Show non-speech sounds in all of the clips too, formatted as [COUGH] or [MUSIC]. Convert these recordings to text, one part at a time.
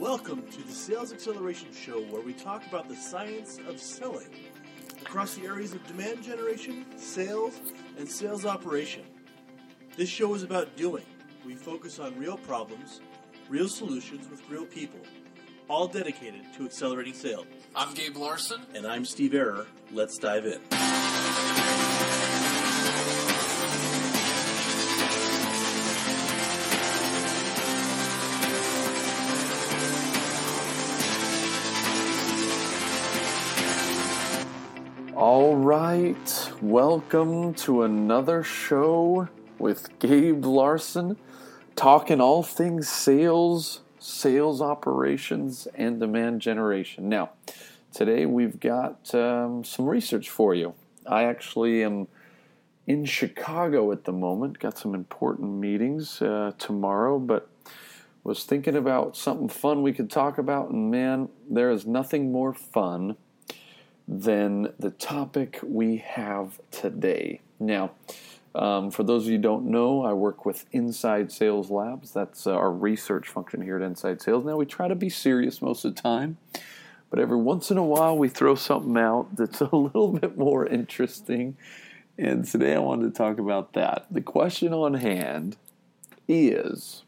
Welcome to the Sales Acceleration Show, where we talk about the science of selling across the areas of demand generation, sales, and sales operation. This show is about doing. We focus on real problems, real solutions with real people, all dedicated to accelerating sales. I'm Gabe Larsen. And I'm Steve Error. Let's dive in. Right, welcome to another show with Gabe Larsen, talking all things sales, sales operations, and demand generation. Now, today we've got um, some research for you. I actually am in Chicago at the moment, got some important meetings uh, tomorrow, but was thinking about something fun we could talk about, and man, there is nothing more fun than the topic we have today. Now, um, for those of you who don't know, I work with Inside Sales Labs. That's uh, our research function here at Inside Sales. Now, we try to be serious most of the time, but every once in a while we throw something out that's [LAUGHS] a little bit more interesting. And today I wanted to talk about that. The question on hand is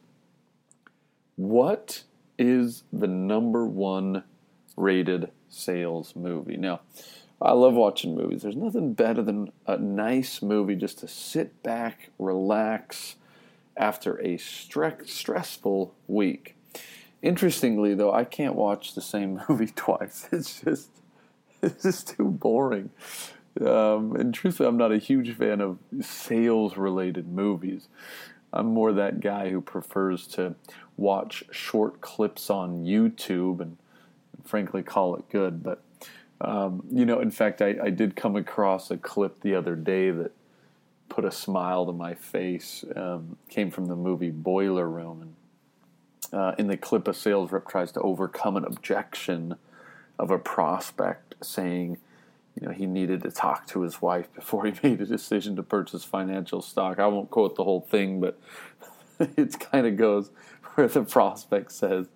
what is the number one rated sales movie. Now, I love watching movies. There's nothing better than a nice movie just to sit back, relax after a stre- stressful week. Interestingly, though, I can't watch the same [LAUGHS] movie twice. It's just it's just too boring. Um, and truthfully, I'm not a huge fan of sales related movies. I'm more that guy who prefers to watch short clips on YouTube and frankly call it good. But um, you know, in fact, I, I, did come across a clip the other day that put a smile to my face. Um, came from the movie Boiler Room, and uh, in the clip, a sales rep tries to overcome an objection of a prospect saying. You know, he needed to talk to his wife before [LAUGHS] he made a decision to purchase financial stock. I won't quote the whole thing, but [LAUGHS] it kind of goes where the prospect says,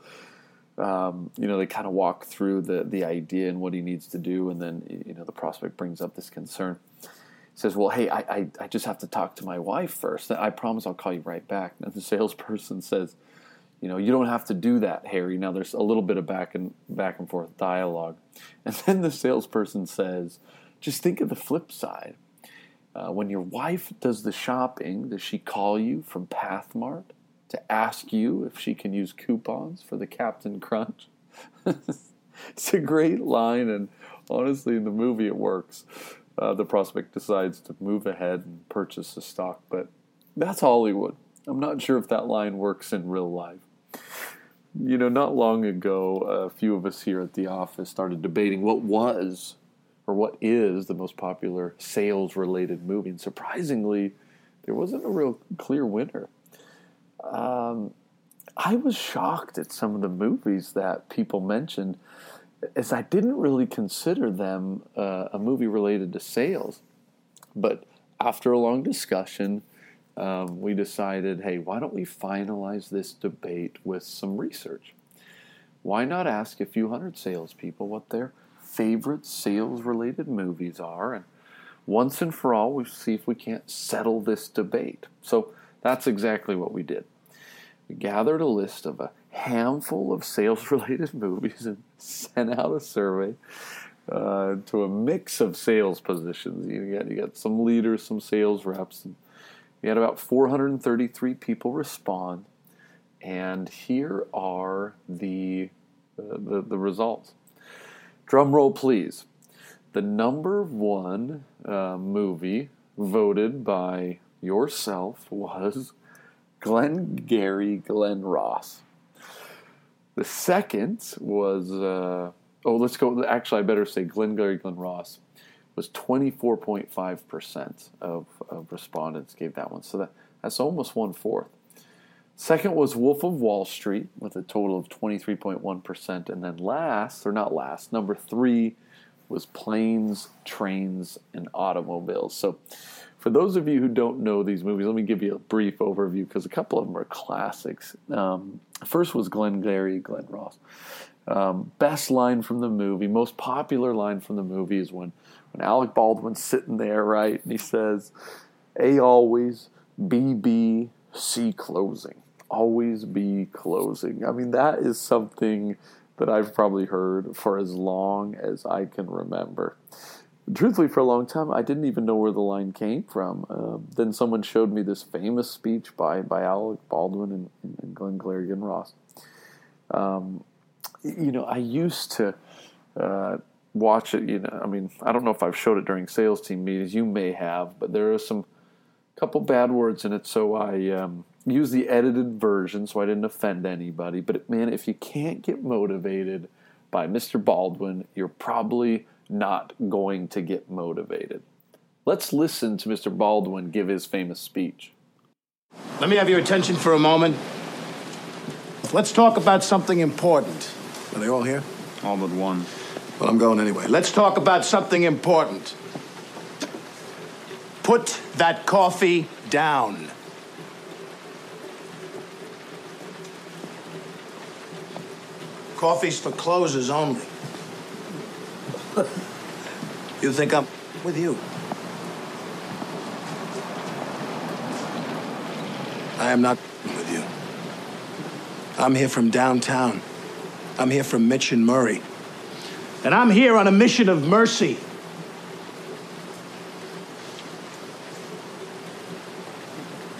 um, you know, they kind of walk through the the idea and what he needs to do, and then you know the prospect brings up this concern. He says, "Well, hey, I, I, I just have to talk to my wife first. I promise I'll call you right back." And the salesperson says, "You know, you don't have to do that, Harry." Now there's a little bit of back and back and forth dialogue, and [LAUGHS] then the salesperson says, "Just think of the flip side. Uh, when your wife does the shopping, does she call you from Pathmark?" To ask you if she can use coupons for the Captain Crunch. [LAUGHS] it's a great line, and honestly, in the movie, it works. Uh, the prospect decides to move ahead and purchase the stock, but that's Hollywood. I'm not sure if that line works in real life. You know, not long ago, a few of us here at the office started debating what was or what is the most popular sales related movie. And surprisingly, there wasn't a real clear winner um, I was shocked at some of the movies that people mentioned, as I didn't really consider them uh, a movie related to sales. But after a long discussion, um, we decided hey, why don't we finalize this debate with some research? Why not ask a few hundred salespeople what their favorite sales related movies are? And once and for all, we see if we can't settle this debate. So that's exactly what we did. We gathered a list of a handful of sales related [LAUGHS] movies and sent out a survey uh, to a mix of sales positions. You got, you got some leaders, some sales reps. And we had about 433 people respond. And here are the, uh, the, the results. Drum roll, please. The number one uh, movie voted by yourself was Glengarry Glen Ross. The second was, uh, oh, let's go. Actually, I better say Glengarry Glen Ross was 24.5% of, of respondents gave that one. So that, that's almost one fourth. Second was Wolf of Wall Street with a total of 23.1%. And then last, or not last, number three was planes, trains, and automobiles. So for those of you who don't know these movies, let me give you a brief overview because a couple of them are classics. Um, first was Glengarry Glen Ross. Um, best line from the movie, most popular line from the movie is when, when Alec Baldwin's sitting there, right, and he says, A always, B B, C closing. Always be closing. I mean, that is something that I've probably heard for as long as I can remember truthfully, for a long time, I didn't even know where the line came from. Uh, then someone showed me this famous speech by, by Alec Baldwin and, and Glenn Glarigan Ross. Um, you know, I used to uh, watch it. You know, I mean, I don't know if I've showed it during sales team meetings. You may have, but there are some couple bad words in it, so I um, use the edited version so I didn't offend anybody. But man, if you can't get motivated by Mr. Baldwin, you're probably not going to get motivated. Let's listen to Mr. Baldwin give his famous speech. Let me have your attention for a moment. Let's talk about something important. Are they all here? All but one. Well, I'm going anyway. Let's talk about something important. Put that coffee down. Coffee's for closers only. you think I'm with you? I am not with you. I'm here from downtown. I'm here from Mitch and Murray. And I'm here on a mission of mercy.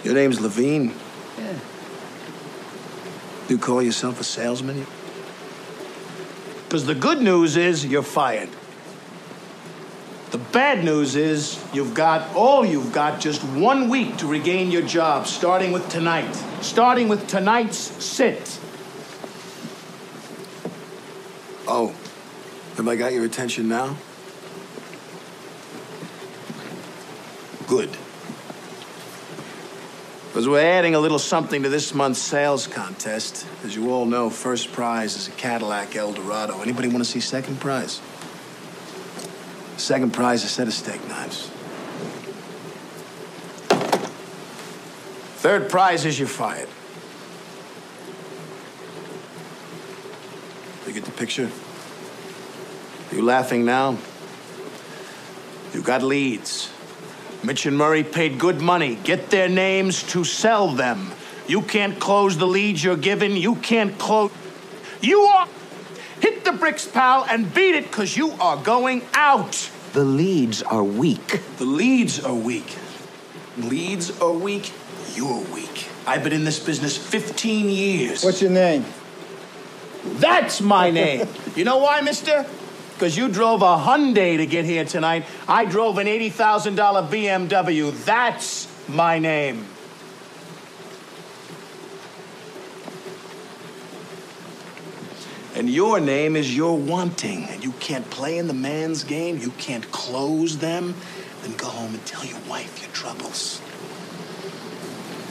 Your name's Levene? Yeah. You call yourself a salesman? Because the good news is you're fired. The bad news is you've got all you've got just one week to regain your job, starting with tonight. Starting with tonight's sit. Oh, have I got your attention now? Good. Because we're adding a little something to this month's sales contest. As you all know, first prize is a Cadillac Eldorado. Anybody want to see second prize? Second prize, is a set of steak knives. Third prize is you're fired. You get the picture? You laughing now? You got leads. Mitch and Murray paid good money. Get their names to sell them. You can't close the leads you're given. You can't close. You are. Hit the bricks, pal, and beat it, because you are going out. The leads are weak. The leads are weak. Leads are weak. You're weak. I've been in this business 15 years. What's your name? That's my name. you know why, mister? Because you drove a Hyundai to get here tonight. I drove an $80,000 BMW. That's my name. And your name is your wanting, and you can't play in the man's game, you can't close them, then go home and tell your wife your troubles.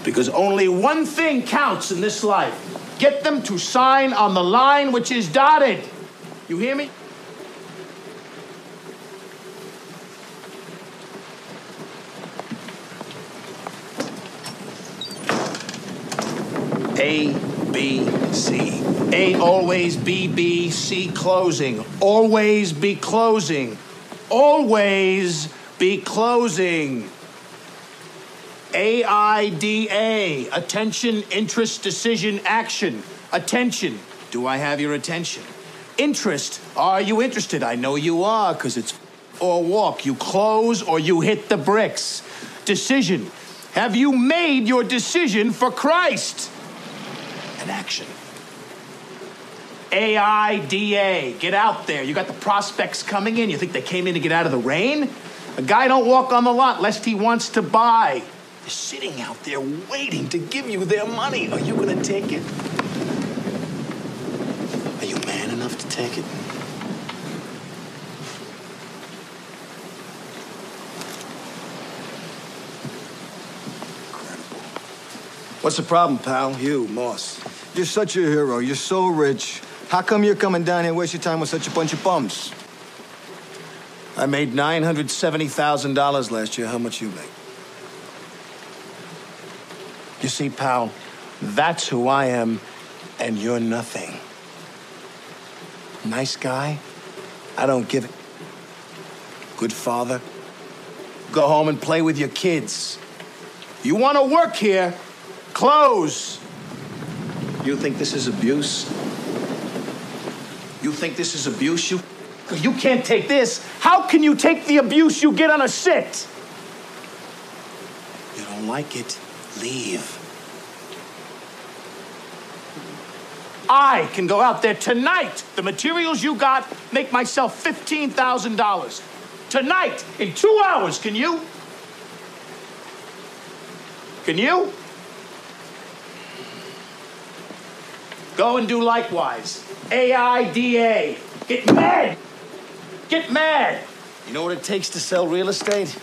Because only one thing counts in this life get them to sign on the line which is dotted. You hear me? A, B, C. A always B, B, C closing. Always be closing. Always be closing. A I D A. Attention, interest, decision, action. Attention. Do I have your attention? Interest. Are you interested? I know you are, because it's or walk. You close or you hit the bricks. Decision. Have you made your decision for Christ? Action. AIDA. Get out there. You got the prospects coming in. You think they came in to get out of the rain? A guy don't walk on the lot lest he wants to buy. They're sitting out there waiting to give you their money. Are you going to take it? Are you man enough to take it? Incredible. What's the problem, pal? You, Moss. You're such a hero. You're so rich. How come you're coming down here and waste your time with such a bunch of bums? I made $970,000 last year. How much you make? You see, pal, that's who I am, and you're nothing. Nice guy? I don't give it. Good father? Go home and play with your kids. You want to work here? Close. You think this is abuse? You think this is abuse? You, you can't take this. How can you take the abuse you get on a sit? You don't like it? Leave. I can go out there tonight. The materials you got make myself $15,000. Tonight, in two hours, can you? Can you? Go and do likewise. AIDA. Get mad. Get mad. You know what it takes to sell real estate?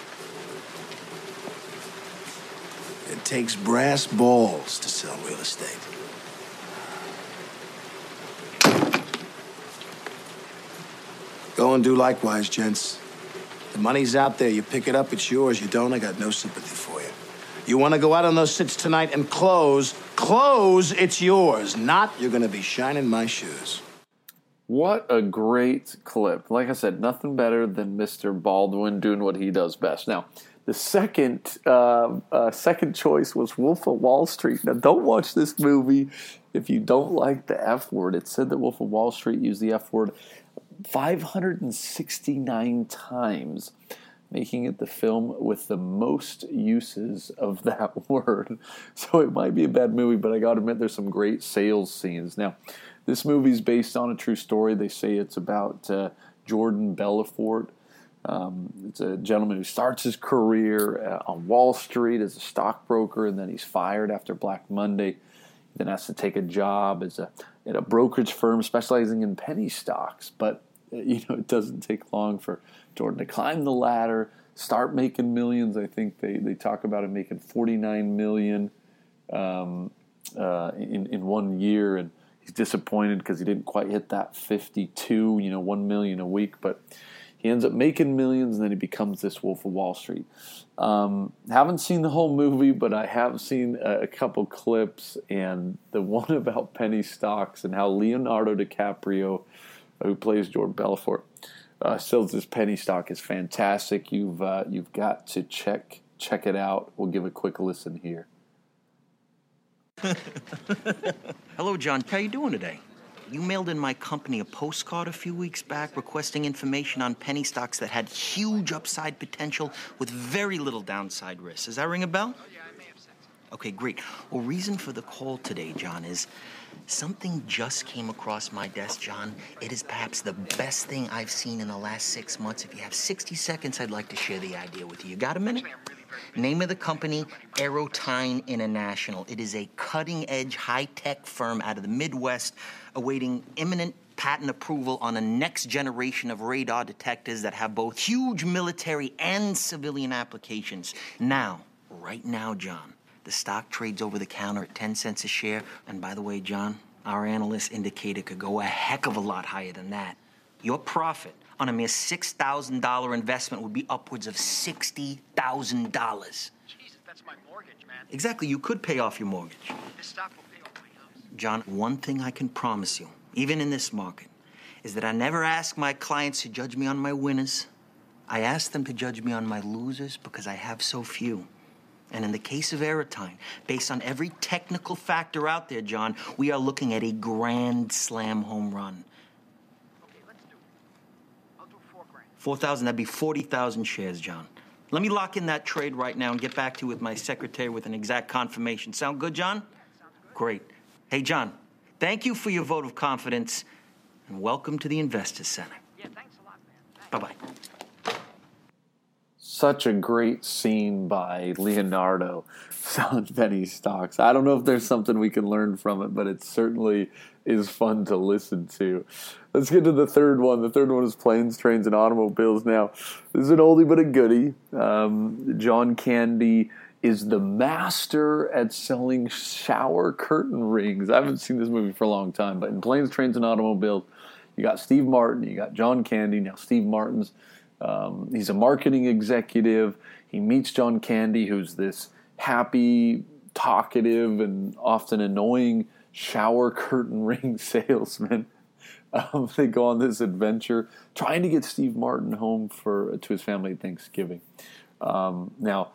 It takes brass balls to sell real estate. Go and do likewise, gents. The money's out there. You pick it up, it's yours. You don't, I got no sympathy for you. You want to go out on those sits tonight and close, close, it's yours. Not, you're going to be shining my shoes. What a great clip. Like I said, nothing better than Mr. Baldwin doing what he does best. Now, the second uh, uh, second choice was Wolf of Wall Street. Now, don't watch this movie if you don't like the F word. It said that Wolf of Wall Street used the F word 569 times, making it the film with the most uses of [LAUGHS] that word. So it might be a bad movie, but I gotta admit, there's some great sales scenes. Now, this movie's based on a true story. They say it's about uh, Jordan Belfort. Um, it's a gentleman who starts his career uh, on Wall Street as a stockbroker, and then he's fired after Black Monday. Then has to take a job as a at a brokerage firm specializing in penny stocks. But [LAUGHS] you know, it doesn't take long for Jordan to climb the ladder, start making millions. I think they, they talk about him making 49 million um, uh, in in one year, and he's disappointed because he didn't quite hit that 52. You know, one million a week, but he ends up making millions, and then he becomes this Wolf of Wall Street. Um, haven't seen the whole movie, but I have seen a, a, couple clips, and the [LAUGHS] one about penny stocks and how Leonardo DiCaprio, who plays Jordan Belfort, uh, sells this penny stock is fantastic. You've uh, you've got to check check it out. We'll give a quick listen here. [LAUGHS] Hello, John. How you doing today? You mailed in my company a postcard a few weeks back requesting information on penny stocks that had huge upside potential with very little downside risk. Does that ring a bell? Okay, great. Well, reason for the call today, John, is something just came across my desk, John. It is perhaps the best thing I've seen in the last six months. If you have 60 seconds, I'd like to share the idea with you. You got a minute? Name of the company, Aerotyne International. It is a cutting edge, high tech firm out of the Midwest awaiting imminent patent approval on a next generation of radar detectors that have both huge military and civilian applications. Now, right now, John, the stock trades over the counter at 10 cents a share. And by the way, John, our analysts indicate it could go a heck of a lot higher than that. Your profit on a mere $6,000 investment would be upwards of $60,000. Jesus, that's my mortgage, man. Exactly, you could pay off your mortgage. This stock will pay off my house. John, one thing I can promise you, even in this market, is that I never ask my clients to judge me on my winners. I ask them to judge me on my losers because I have so few. And in the case of Aerotyne, based on every technical factor out there, John, we are looking at a grand slam home run. Okay, let's do it. I'll do four grand. 4,000, that'd be 40,000 shares, John. Let me lock in that trade right now and get back to you with my secretary with an exact confirmation. Sound good, John? Great. Hey, John, thank you for your vote of confidence and welcome to the Investors Center. Yeah, thanks a lot, man. Bye bye. Such a great scene by Leonardo [LAUGHS] selling penny stocks. I don't know if there's something we can learn from it, but it certainly is fun to listen to. Let's get to the third one. The third one is planes, trains, and automobiles. Now, this is an oldie but a goodie. Um, John Candy is the master at selling shower curtain rings. I haven't seen this movie for a long time, but in Planes, Trains, and Automobiles, you got Steve Martin, you got John Candy. Now, Steve Martin's um, he's a marketing executive. He meets John Candy, who's this happy talkative and often annoying shower curtain [LAUGHS] ring salesman. Um, they go on this adventure trying to get Steve Martin home for to his family at Thanksgiving. Um, now,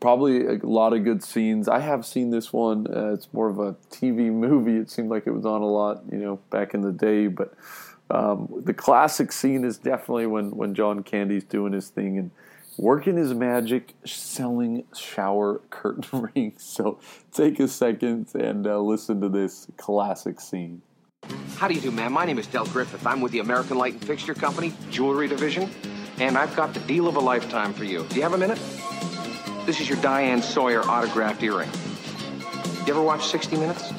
probably a lot of good scenes. I have seen this one. Uh, it's more of a TV [LAUGHS] movie. It seemed like it was on a lot, you know, back in the day. But um, the classic scene is definitely when when John Candy's doing his thing and working his magic, selling shower [LAUGHS] curtain rings. So take a second and uh, listen to this classic scene. How do you do, ma'am? My name is Del Griffith. I'm with the American Light and Fixture Company, Jewelry Division, and I've got the deal of a lifetime for you. Do you have a minute? This is your Diane Sawyer autographed earring. You ever watch 60 Minutes?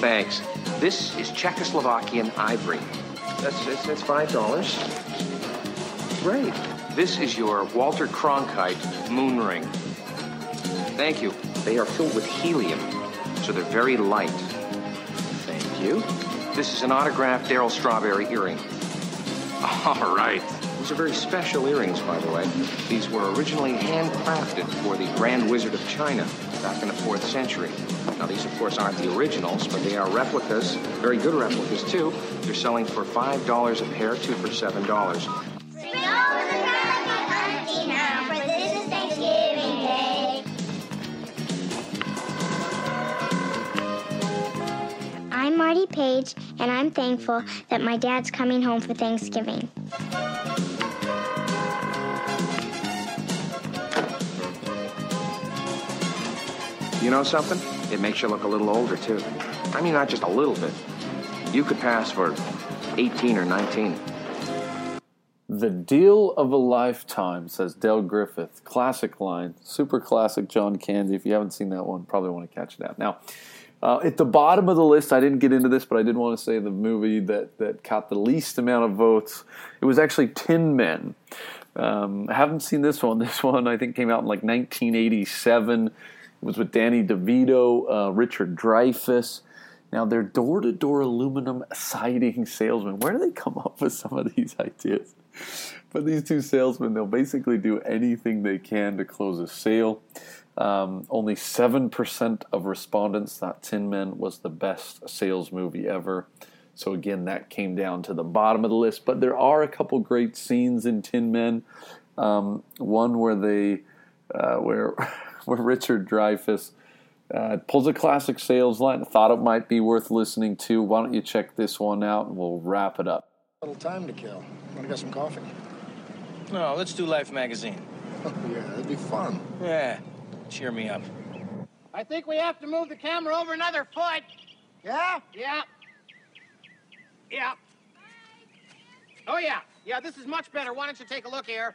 Thanks. This is Czechoslovakian ivory. That's, that's, that's five dollars. Great. This is your Walter Cronkite moon ring. Thank you. They are filled with helium, so they're very light. Thank you. This is an autographed Darryl Strawberry earring. [LAUGHS] All right. These are very special earrings, by the way. These were originally handcrafted for the Grand Wizard of China back in the 4th century. Now, these, of course, aren't the originals, but they are replicas, very good replicas, too. They're selling for $5 a pair, two for $7. Bring all the turkey hunting now, for this is Thanksgiving Day. I'm Marty Page, and I'm thankful that my dad's coming home for Thanksgiving. You know something? It makes you look a little older, too. I mean, not just a little bit. You could pass for 18 or 19. The deal of a lifetime, says Del Griffith. Classic line. Super classic John Candy. If you haven't seen that one, probably want to catch it out. Now, uh, at the bottom of the list, I didn't get into this, but I did want to say the movie that, that got the least amount of votes. It was actually Tin Men. Um, I haven't seen this one. [LAUGHS] This one, I think, came out in like 1987. It was with Danny DeVito, uh, Richard Dreyfuss. Now, they're door to door aluminum siding salesmen. Where do they come up with some of these [LAUGHS] ideas? But these two salesmen, they'll basically do anything they can to close a sale. Um, only 7% of respondents thought Tin Men was the best sales movie ever. So, again, that came down to the bottom of the list. But there are a couple great scenes in Tin Men. Um, one where they, uh, where, [LAUGHS] [LAUGHS] where Richard Dreyfuss uh, pulls a classic sales line. Thought it might be worth listening to. Why don't you check this one out and we'll wrap it up. little time to kill. Want to get some coffee? No, let's do Life magazine. Oh, [LAUGHS] yeah, that'd be fun. Yeah, cheer me up. I think we have to move the camera over another foot. Yeah? Yeah. Yeah. Oh, yeah. Yeah, this is much better. Why don't you take a look here?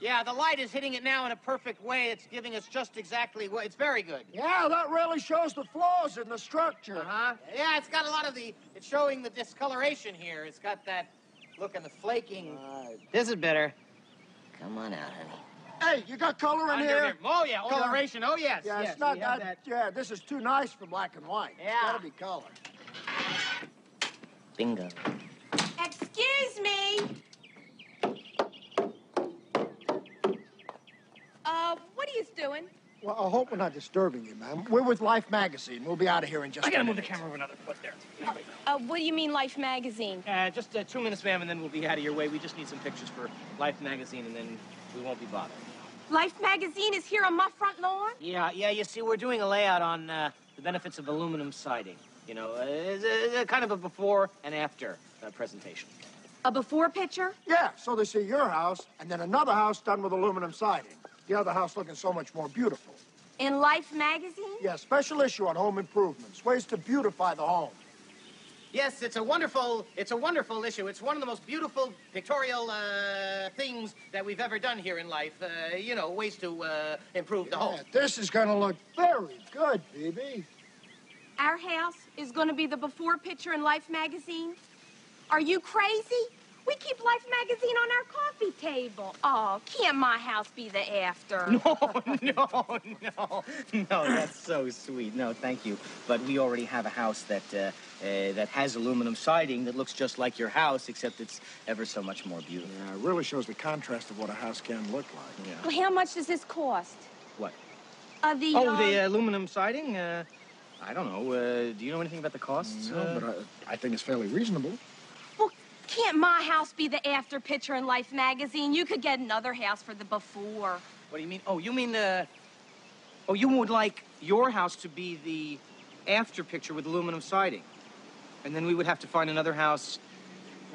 Yeah, the light is hitting it now in a perfect way. It's giving us just exactly what. It's very good. Yeah, that really shows the flaws in the structure. Uh huh. Yeah, it's got a lot of the. It's showing the discoloration here. It's got that look and the flaking. This is better. Come on out, honey. Hey, you got color in here? here. Oh, yeah, coloration. Oh, yes. Yeah, yes, it's not we have that, Yeah, this is too nice for black and white. Yeah. It's gotta be color. Bingo. Excuse me. Uh, what are you doing? Well, I hope we're not disturbing you, ma'am. We're with Life Magazine. We'll be out of here in just I a gotta move the minute. camera over another foot there. Uh, what do you mean, Life Magazine? Uh, just uh, two minutes, ma'am, and then we'll be out of your way. We just need some pictures for Life magazine, and then we won't be bothered. Life Magazine is here on my front lawn? Yeah, yeah. You see, we're doing a layout on uh, the benefits of aluminum siding. You know, uh, it's a, a kind of a before and after uh, presentation. A before picture? Yeah, so they see your house and then another house done with aluminum siding. The other house looking so much more beautiful. In Life Magazine? Yeah, special issue on home improvements, ways to beautify the home. Yes, it's a wonderful, it's a wonderful issue. It's one of the most beautiful pictorial uh, things that we've ever done here in life. Uh, you know, ways to uh, improve the home. This is gonna look very good, BB. Our house is going to be the before picture in Life Magazine? Are you crazy? We keep Life Magazine on our coffee table. Oh, can't my house be the after? [LAUGHS] No, no, no, no. That's so sweet. No, thank you. But we already have a house that uh, uh, that has aluminum siding that looks just like your house, except it's ever so much more beautiful. Yeah, it really shows the contrast of what a house can look like. Yeah. Well, how much does this cost? What? Uh, the, Oh, uh, the aluminum siding? Uh, I don't know. Uh, do you know anything about the costs? No, uh, but I, I think it's fairly reasonable. Can't my house be the after picture in Life magazine? You could get another house for the before. What do you mean? Oh, you mean the... Oh, you would like your house to be the after picture with aluminum siding. And then we would have to find another house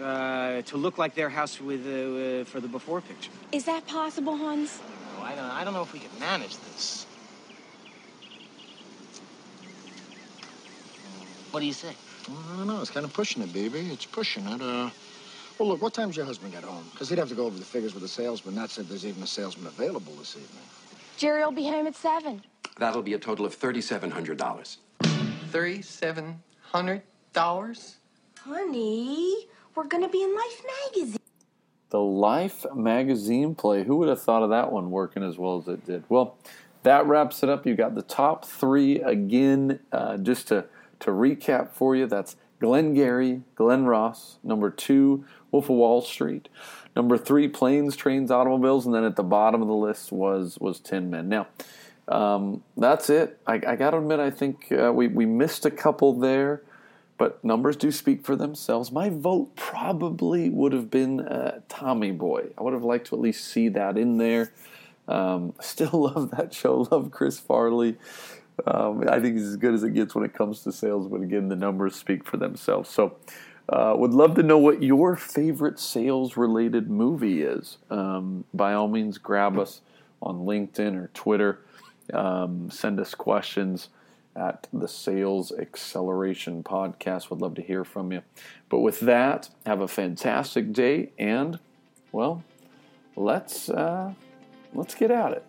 uh, to look like their house with uh, uh, for the before picture. Is that possible, Hans? Oh, I don't I don't know if we can manage this. What do you say? I don't know. It's kind of pushing it, baby. It's pushing it. Uh, well, look, what time's your husband get home? Because he'd have to go over the figures with the salesman. Not said there's even a salesman available this evening. Jerry will be home at 7. That'll be a total of $3,700. $3,700? Honey, we're going to be in Life magazine. The Life magazine play. Who would have thought of that one working as well as it did? Well, that wraps it up. You got the top three again. Uh, just to to recap for you, that's Glenn Gary, Glen Ross. Number two, Wolf of Wall Street. Number three, Planes, Trains, Automobiles, and then at the bottom of the list was was Tin Men. Now, um, that's it. I, I got to admit, I think uh, we we missed a couple there but numbers do speak for themselves. My vote probably would have been uh, Tommy Boy. I would have liked to at least see that in there. Um, [LAUGHS] still love that show. Love Chris Farley. Um, I think he's as good as it gets when it comes to sales. But again, the numbers speak for themselves. So, uh, would love to know what your favorite sales-related movie is. Um, by all means, grab us on LinkedIn or Twitter. Um, send us questions at the Sales Acceleration Podcast. Would love to hear from you. But with that, have a fantastic day, and well, let's uh, let's get at it.